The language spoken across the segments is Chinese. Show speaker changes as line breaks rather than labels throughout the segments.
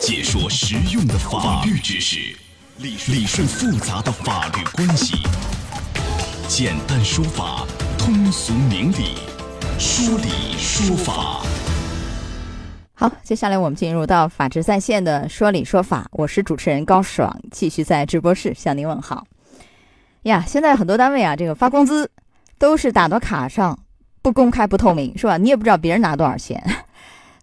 解说实用的法律知识，理理顺复杂的法律关系，简单说法，通俗明理，说理说法。
好，接下来我们进入到法治在线的说理说法，我是主持人高爽，继续在直播室向您问好。呀，现在很多单位啊，这个发工资都是打到卡上，不公开不透明，是吧？你也不知道别人拿多少钱。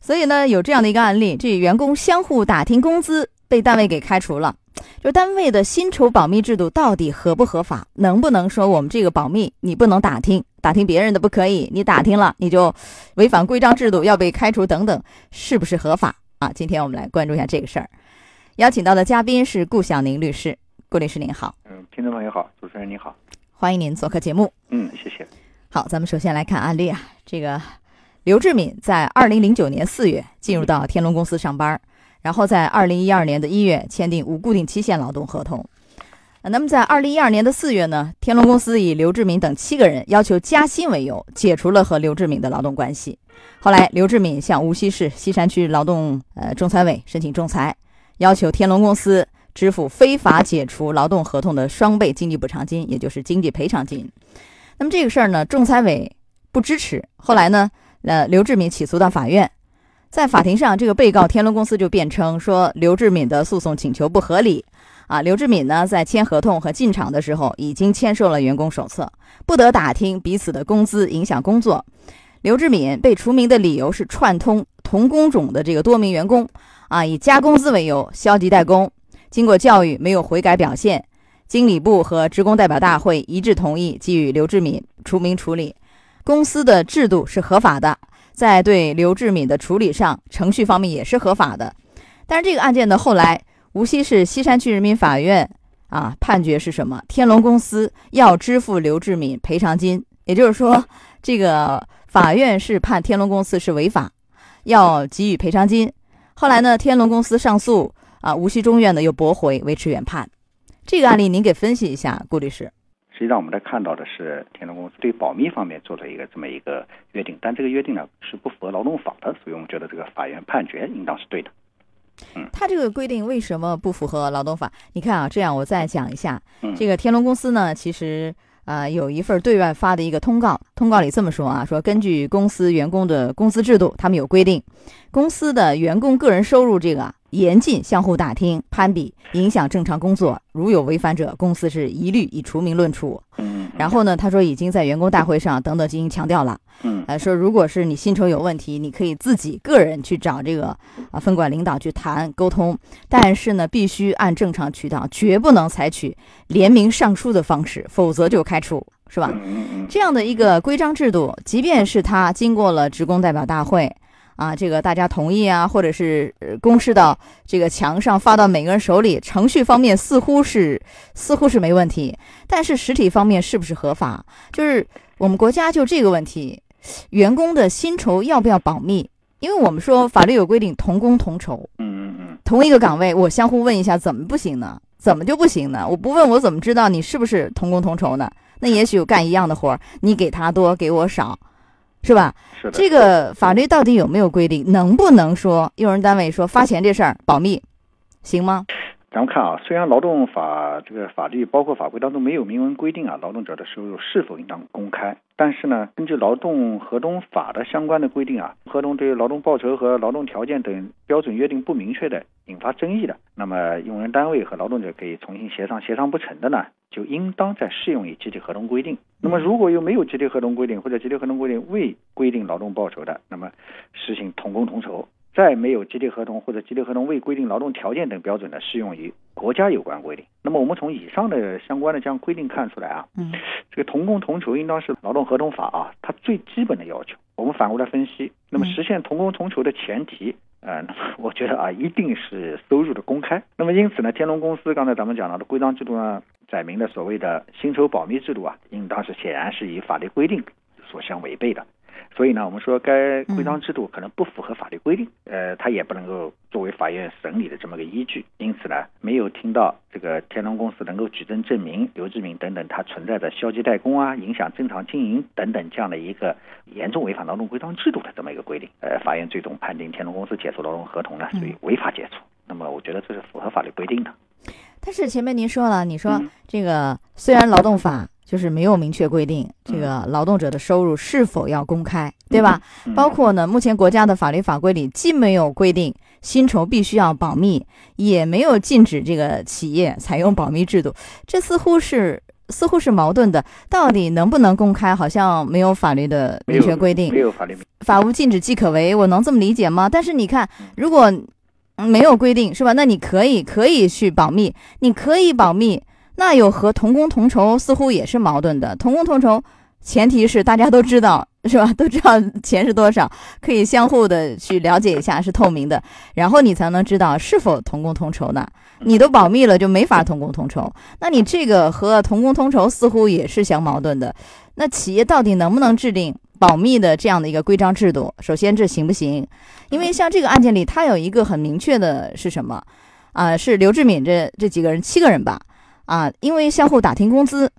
所以呢，有这样的一个案例，这员工相互打听工资，被单位给开除了。就单位的薪酬保密制度到底合不合法？能不能说我们这个保密，你不能打听，打听别人的不可以，你打听了你就违反规章制度，要被开除等等，是不是合法啊？今天我们来关注一下这个事儿。邀请到的嘉宾是顾晓宁律师，顾律师您好。
嗯，听众朋友好，主持人你好，
欢迎您做客节目。
嗯，谢谢。
好，咱们首先来看案例啊，这个。刘志敏在二零零九年四月进入到天龙公司上班，然后在二零一二年的一月签订无固定期限劳动合同。那么在二零一二年的四月呢，天龙公司以刘志敏等七个人要求加薪为由，解除了和刘志敏的劳动关系。后来，刘志敏向无锡市西山区劳动呃仲裁委申请仲裁，要求天龙公司支付非法解除劳动合同的双倍经济补偿金，也就是经济赔偿金。那么这个事儿呢，仲裁委不支持。后来呢？呃，刘志敏起诉到法院，在法庭上，这个被告天龙公司就辩称说，刘志敏的诉讼请求不合理。啊，刘志敏呢，在签合同和进场的时候，已经签收了员工手册，不得打听彼此的工资，影响工作。刘志敏被除名的理由是串通同工种的这个多名员工，啊，以加工资为由消极怠工，经过教育没有悔改表现，经理部和职工代表大会一致同意给予刘志敏除名处理。公司的制度是合法的，在对刘志敏的处理上，程序方面也是合法的。但是这个案件呢，后来无锡市西山区人民法院啊判决是什么？天龙公司要支付刘志敏赔偿金，也就是说，这个法院是判天龙公司是违法，要给予赔偿金。后来呢，天龙公司上诉啊，无锡中院呢又驳回，维持原判。这个案例您给分析一下，顾律师。
实际上，我们在看到的是天龙公司对保密方面做了一个这么一个约定，但这个约定呢是不符合劳动法的，所以我们觉得这个法院判决应当是对的。
嗯，他这个规定为什么不符合劳动法？你看啊，这样我再讲一下，这个天龙公司呢，其实啊有一份对外发的一个通告，通告里这么说啊，说根据公司员工的工资制度，他们有规定，公司的员工个人收入这个。严禁相互打听、攀比，影响正常工作。如有违反者，公司是一律以除名论处。
嗯，
然后呢，他说已经在员工大会上等等进行强调了。
嗯，
呃，说如果是你薪酬有问题，你可以自己个人去找这个啊分管领导去谈沟通，但是呢，必须按正常渠道，绝不能采取联名上书的方式，否则就开除，是吧？这样的一个规章制度，即便是他经过了职工代表大会。啊，这个大家同意啊，或者是公示到这个墙上，发到每个人手里，程序方面似乎是似乎是没问题，但是实体方面是不是合法？就是我们国家就这个问题，员工的薪酬要不要保密？因为我们说法律有规定，同工同酬，
嗯嗯嗯，
同一个岗位，我相互问一下，怎么不行呢？怎么就不行呢？我不问，我怎么知道你是不是同工同酬呢？那也许干一样的活，你给他多，给我少。是吧？
是的。
这个法律到底有没有规定？能不能说用人单位说发钱这事儿保密，行吗？
咱们看啊，虽然劳动法这个法律包括法规当中没有明文规定啊，劳动者的收入是否应当公开，但是呢，根据劳动合同法的相关的规定啊，合同对于劳动报酬和劳动条件等标准约定不明确的，引发争议的，那么用人单位和劳动者可以重新协商，协商不成的呢，就应当再适用于集体合同规定。那么如果又没有集体合同规定，或者集体合同规定未规定劳动报酬的，那么实行同工同酬。再没有集体合同或者集体合同未规定劳动条件等标准的，适用于国家有关规定。那么我们从以上的相关的这样规定看出来啊，
嗯，
这个同工同酬应当是劳动合同法啊它最基本的要求。我们反过来分析，那么实现同工同酬的前提，呃，我觉得啊一定是收入的公开。那么因此呢，天龙公司刚才咱们讲到的规章制度呢，载明的所谓的薪酬保密制度啊，应当是显然是与法律规定所相违背的。所以呢，我们说该规章制度可能不符合法律规定，呃，它也不能够作为法院审理的这么个依据。因此呢，没有听到这个天龙公司能够举证证明刘志明等等他存在着消极怠工啊、影响正常经营等等这样的一个严重违反劳动规章制度的这么一个规定。呃，法院最终判定天龙公司解除劳动合同呢属于违法解除。那么么我觉得这是符合法律规定的。
但是前面您说了，你说
嗯
这个虽然劳动法就是没有明确规定这个劳动者的收入是否要公开，对吧？
嗯
包括呢，目前国家的法律法规里既没有规定薪酬必须要保密，也没有禁止这个企业采用保密制度，这似乎是似乎是矛盾的。到底能不能公开，好像没有法律的明确规定
没。有法律明
法无禁止即可为，我能这么理解吗？但是你看
嗯，
如果嗯没有规定是吧？那你可以可以去保密，你可以保密，那又和同工同酬似乎也是矛盾的。同工同酬，前提是大家都知道是吧？都知道钱是多少，可以相互的去了解一下，是透明的，然后你才能知道是否同工同酬呢。你都保密了，就没法同工同酬。那你这个和同工同酬似乎也是相矛盾的。那企业到底能不能制定保密的这样的一个规章制度？首先，这行不行？因为像这个案件里，它有一个很明确的是什么？啊、是刘志敏这这几个人七个人吧？啊，因为相互打听工资，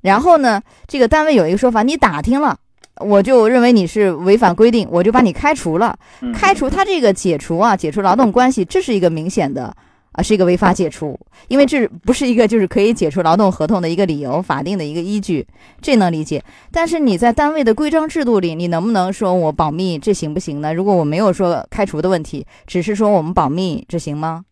然后呢，这个单位有一个说法，你打听了。我就认为你是违反规定，我就把你开除了。
嗯
开除他这个解除啊，解除劳动关系，这是一个明显的啊，是一个违法解除，因为这不是一个就是可以解除劳动合同的一个理由，法定的一个依据，这能理解。但是你在单位的规章制度里，你能不能说我保密，这行不行呢？如果我没有说开除的问题，只是说我们保密，这行吗？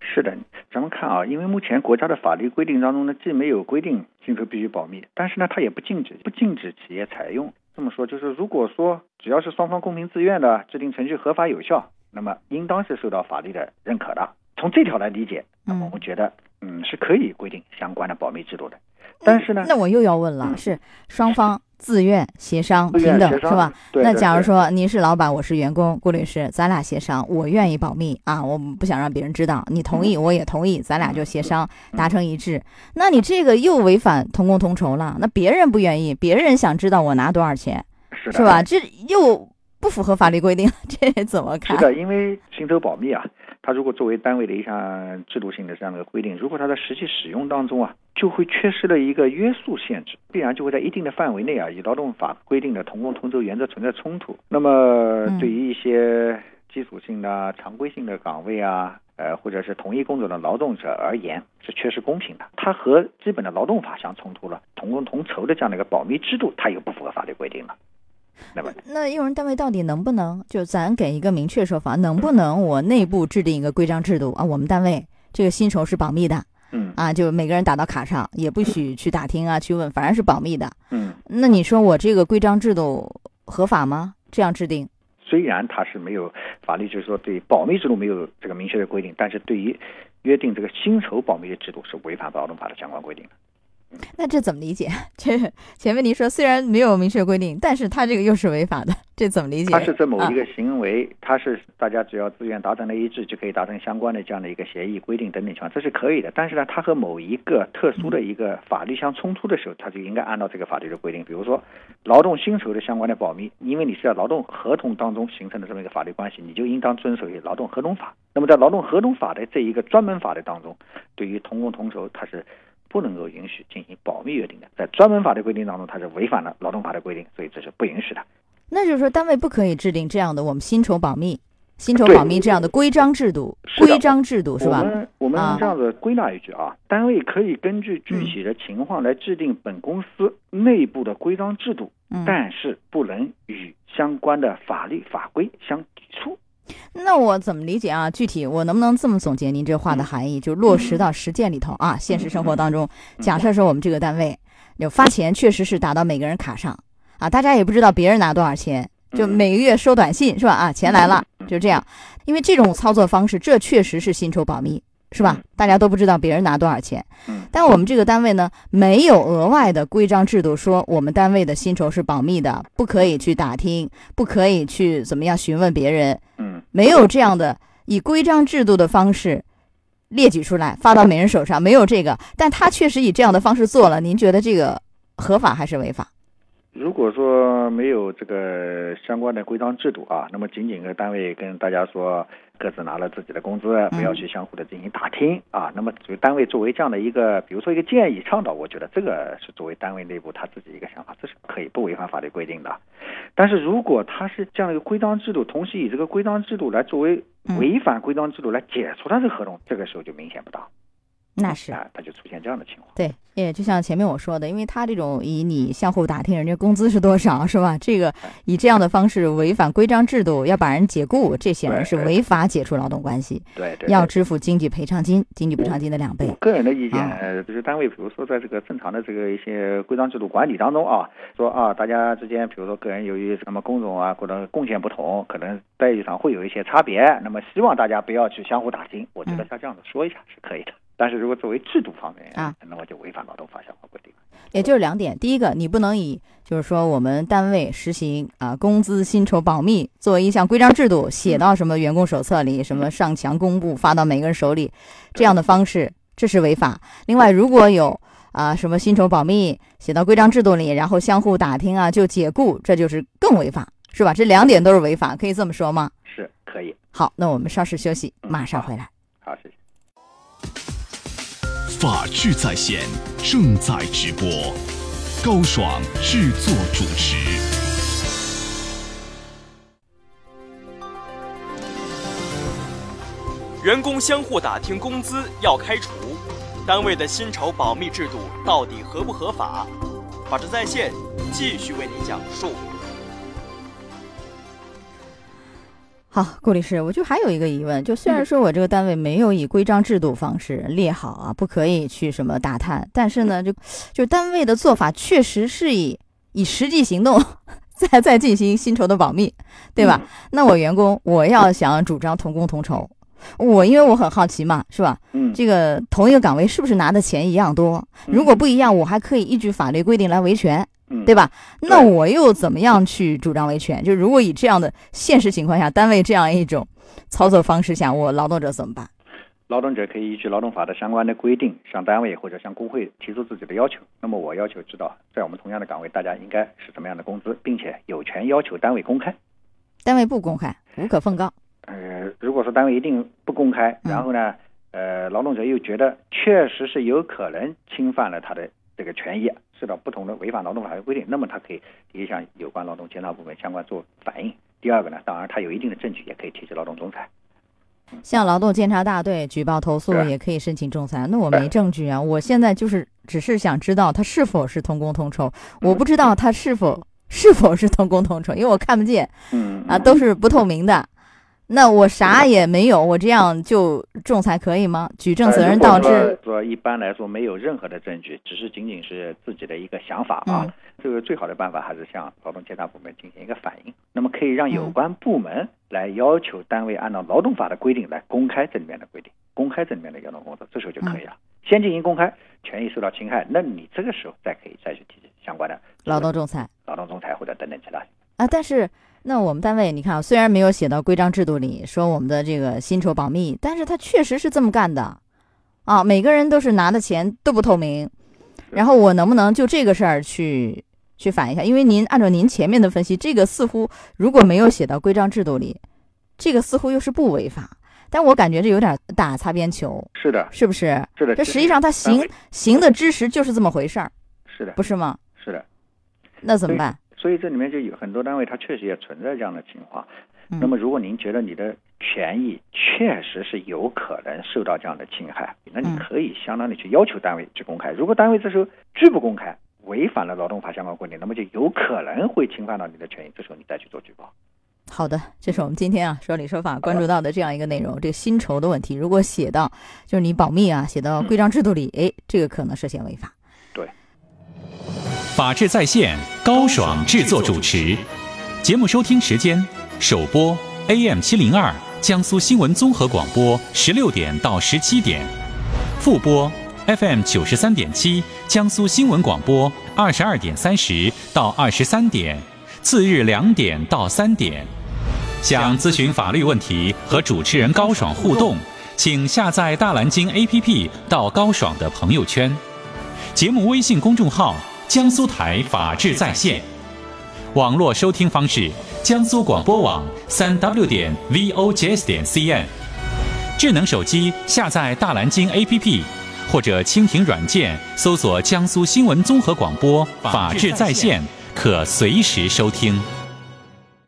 是的，咱们看啊，因为目前国家的法律规定当中呢，既没有规定薪酬必须保密，但是呢，它也不禁止不禁止企业采用。这么说就是，如果说只要是双方公平自愿的，制定程序合法有效，那么应当是受到法律的认可的。从这条来理解，那么
嗯
我觉得，嗯，是可以规定相关的保密制度的。但是呢，
那我又要问了，
嗯
是双方自愿协商平等是吧？那假如说您是老板，我是员工，顾律师，咱俩协商，我愿意保密啊，我不想让别人知道，你同意我也同意，咱俩就协商
嗯
达成一致。那你这个又违反同工同酬了，那别人不愿意，别人想知道我拿多少钱，
是
吧？？这又不符合法律规定，这怎么看？
是的，因为薪酬保密啊，它如果作为单位的一项制度性的这样的规定，如果它在实际使用当中啊，就会缺失了一个约束限制，必然就会在一定的范围内啊，与劳动法规定的同工同酬原则存在冲突。那么
嗯
对于一些基础性的、常规性的岗位啊，呃，或者是同一工作的劳动者而言，是缺失公平的。它和基本的劳动法相冲突了，同工同酬的这样的一个保密制度，它又不符合法律规定了。那么
那用人单位到底能不能就咱给一个明确说法，能不能我内部制定一个规章制度啊？我们单位这个薪酬是保密的
嗯
啊，就每个人打到卡上，也不许去打听啊，去问，反正是保密的。
嗯。
那你说我这个规章制度合法吗？这样制定？
虽然它是没有法律，就是说对保密制度没有这个明确的规定，但是对于约定这个薪酬保密的制度是违反劳动法的相关规定的。
那这怎么理解？这前面您说虽然没有明确规定，但是他这个又是违法的，这怎么理解？
它是这某
啊
一个行为，它是大家只要自愿达成了一致，就可以达成相关的这样的一个协议规定等等情况，这是可以的。但是呢，它和某一个特殊的一个法律相冲突的时候，它就应该按照这个法律的规定，比如说劳动薪酬的相关的保密，因为你是在劳动合同当中形成的这么一个法律关系，你就应当遵守于劳动合同法。那么在劳动合同法的这一个专门法的当中，对于同工同酬，它是不能够允许进行保密约定的，在专门法律规定当中，它是违反了劳动法的规定，所以这是不允许的。
那就是说单位不可以制定这样的我们薪酬保密、薪酬保密这样的规章制度、规章制度是吧？
我们我们
啊
这样子归纳一句啊，单位可以根据具体的情况来制定本公司内部的规章制度，
嗯，
但是不能与相关的法律法规相抵触。
那我怎么理解啊？具体我能不能这么总结您这话的含义，就落实到实践里头啊？现实生活当中，假设说我们这个单位有发钱，确实是打到每个人卡上啊，大家也不知道别人拿多少钱，就
嗯
每个月收短信是吧？啊，钱来了，就这样。因为这种操作方式，这确实是薪酬保密，是吧？大家都不知道别人拿多少钱。
嗯
但我们这个单位呢，没有额外的规章制度说我们单位的薪酬是保密的，不可以去打听，不可以去怎么样询问别人。没有这样的以规章制度的方式列举出来发到每人手上，没有这个，但他确实以这样的方式做了，您觉得这个合法还是违法？
如果说没有这个相关的规章制度啊，那么仅仅跟单位跟大家说，各自拿了自己的工资，不要去相互的进行打听啊。那么，就单位作为这样的一个，比如说一个建议倡导，我觉得这个是作为单位内部他自己一个想法，这是可以不违反法律规定的。但是如果他是这样的一个规章制度，同时以这个规章制度来作为违反规章制度来解除他这个合同，这个时候就明显不当。
那是
啊，他就出现这样的情况。
对，也就像前面我说的，因为他这种以你相互打听人家工资是多少，是吧？这个以这样的方式违反规章制度，要把人解雇，这显然是违法解除劳动关系。
对对，
要支付经济赔偿金，经济补偿金的两倍。
个人的意见，就是单位，比如说在这个正常的这个一些规章制度管理当中啊，说啊，大家之间，比如说个人由于什么工种啊或者贡献不同，可能待遇上会有一些差别，那么希望大家不要去相互打听。我觉得像这样子说一下是可以的。但是如果作为制度方面啊，那我就违反劳动法相关规定。
也就是两点，第一个，你不能以就是说我们单位实行啊工资薪酬保密作为一项规章制度写到什么员工手册里，什么上墙公布发到每个人手里这样的方式，这是违法。另外，如果有啊什么薪酬保密写到规章制度里，然后相互打听啊就解雇，这就是更违法，是吧？这两点都是违法，可以这么说吗？
是可以。
好，那我们稍事休息，马上回来。
好，谢谢。
法治在线正在直播，高爽制作主持。
员工相互打听工资要开除，单位的薪酬保密制度到底合不合法？法治在线继续为您讲述。
好，顾律师，我就还有一个疑问，就虽然说我这个单位没有以规章制度方式列好啊，不可以去什么打探，但是呢，就就单位的做法确实是以以实际行动在在进行薪酬的保密，对吧？那我员工我要想主张同工同酬，我因为我很好奇嘛，是吧？
嗯，
这个同一个岗位是不是拿的钱一样多？如果不一样，我还可以依据法律规定来维权。对吧？那我又怎么样去主张维权？就如果以这样的现实情况下，单位这样一种操作方式下，我劳动者怎么办？
劳动者可以依据劳动法的相关的规定，向单位或者向工会提出自己的要求。那么我要求知道，在我们同样的岗位，大家应该是什么样的工资，并且有权要求单位公开。
单位不公开，无可奉告。
呃，如果说单位一定不公开，然后呢，呃，劳动者又觉得确实是有可能侵犯了他的这个权益。受到不同的违反劳动法律规定，那么他可以第一向有关劳动监察部门相关做反映。第二个呢，当然他有一定的证据，也可以提起劳动仲裁。
向劳动监察大队举报投诉，也可以申请仲裁。那我没证据啊，我现在就是只是想知道他是否是同工同酬，我不知道他是否是否是同工同酬，因为我看不见，
嗯
啊，都是不透明的。那我啥也没有，我这样就仲裁可以吗？举证责任倒置。
说一般来说没有任何的证据，只是仅仅是自己的一个想法啊。这个最好的办法还是向劳动监察部门进行一个反映，那么可以让有关部门来要求单位按照劳动法的规定来公开这里面的规定，公开这里面的劳动工作，这时候就可以了。先进行公开，权益受到侵害，那你这个时候再可以再去提起相关的
劳动仲裁、
劳动仲裁或者等等其他。
啊，但是。那我们单位，你看啊，虽然没有写到规章制度里说我们的这个薪酬保密，但是他确实是这么干的，啊，每个人都是拿的钱都不透明，然后我能不能就这个事儿去去反一下？因为您按照您前面的分析，这个似乎如果没有写到规章制度里，这个似乎又是不违法，但我感觉这有点打擦边球，
是的，
是不是？
是的，
这实际上他行行的知识就是这么回事儿，
是的，
不是吗？
是的，
那怎么办？
所以这里面就有很多单位，它确实也存在这样的情况。那么，如果您觉得你的权益确实是有可能受到这样的侵害，那你可以相当的去要求单位去公开。如果单位这时候拒不公开，违反了劳动法相关规定，那么就有可能会侵犯到你的权益。这时候你再去做举报。
好的，这是我们今天啊说理说法关注到的这样一个内容，这个薪酬的问题，如果写到就是你保密啊，写到规章制度里，哎，这个可能涉嫌违法。
对法治在线，高爽制作主持。节目收听时间：首播 AM 七零二江苏新闻综合广播十六点到十七点，复播 FM 九十三点七江苏新闻广播二十二点三十到二十三点，次日两点到三点。想咨询法律问题和主持人高爽互动，请下载大蓝鲸 APP 到高爽的朋友圈，节目微信公众号。江苏台法治在线，网络收听方式：江苏广播网三 w 点 vojs 点 cn。智能手机下载大蓝鲸 APP，或者蜻蜓软件搜索江苏新闻综合广播法治在线，可随时收听。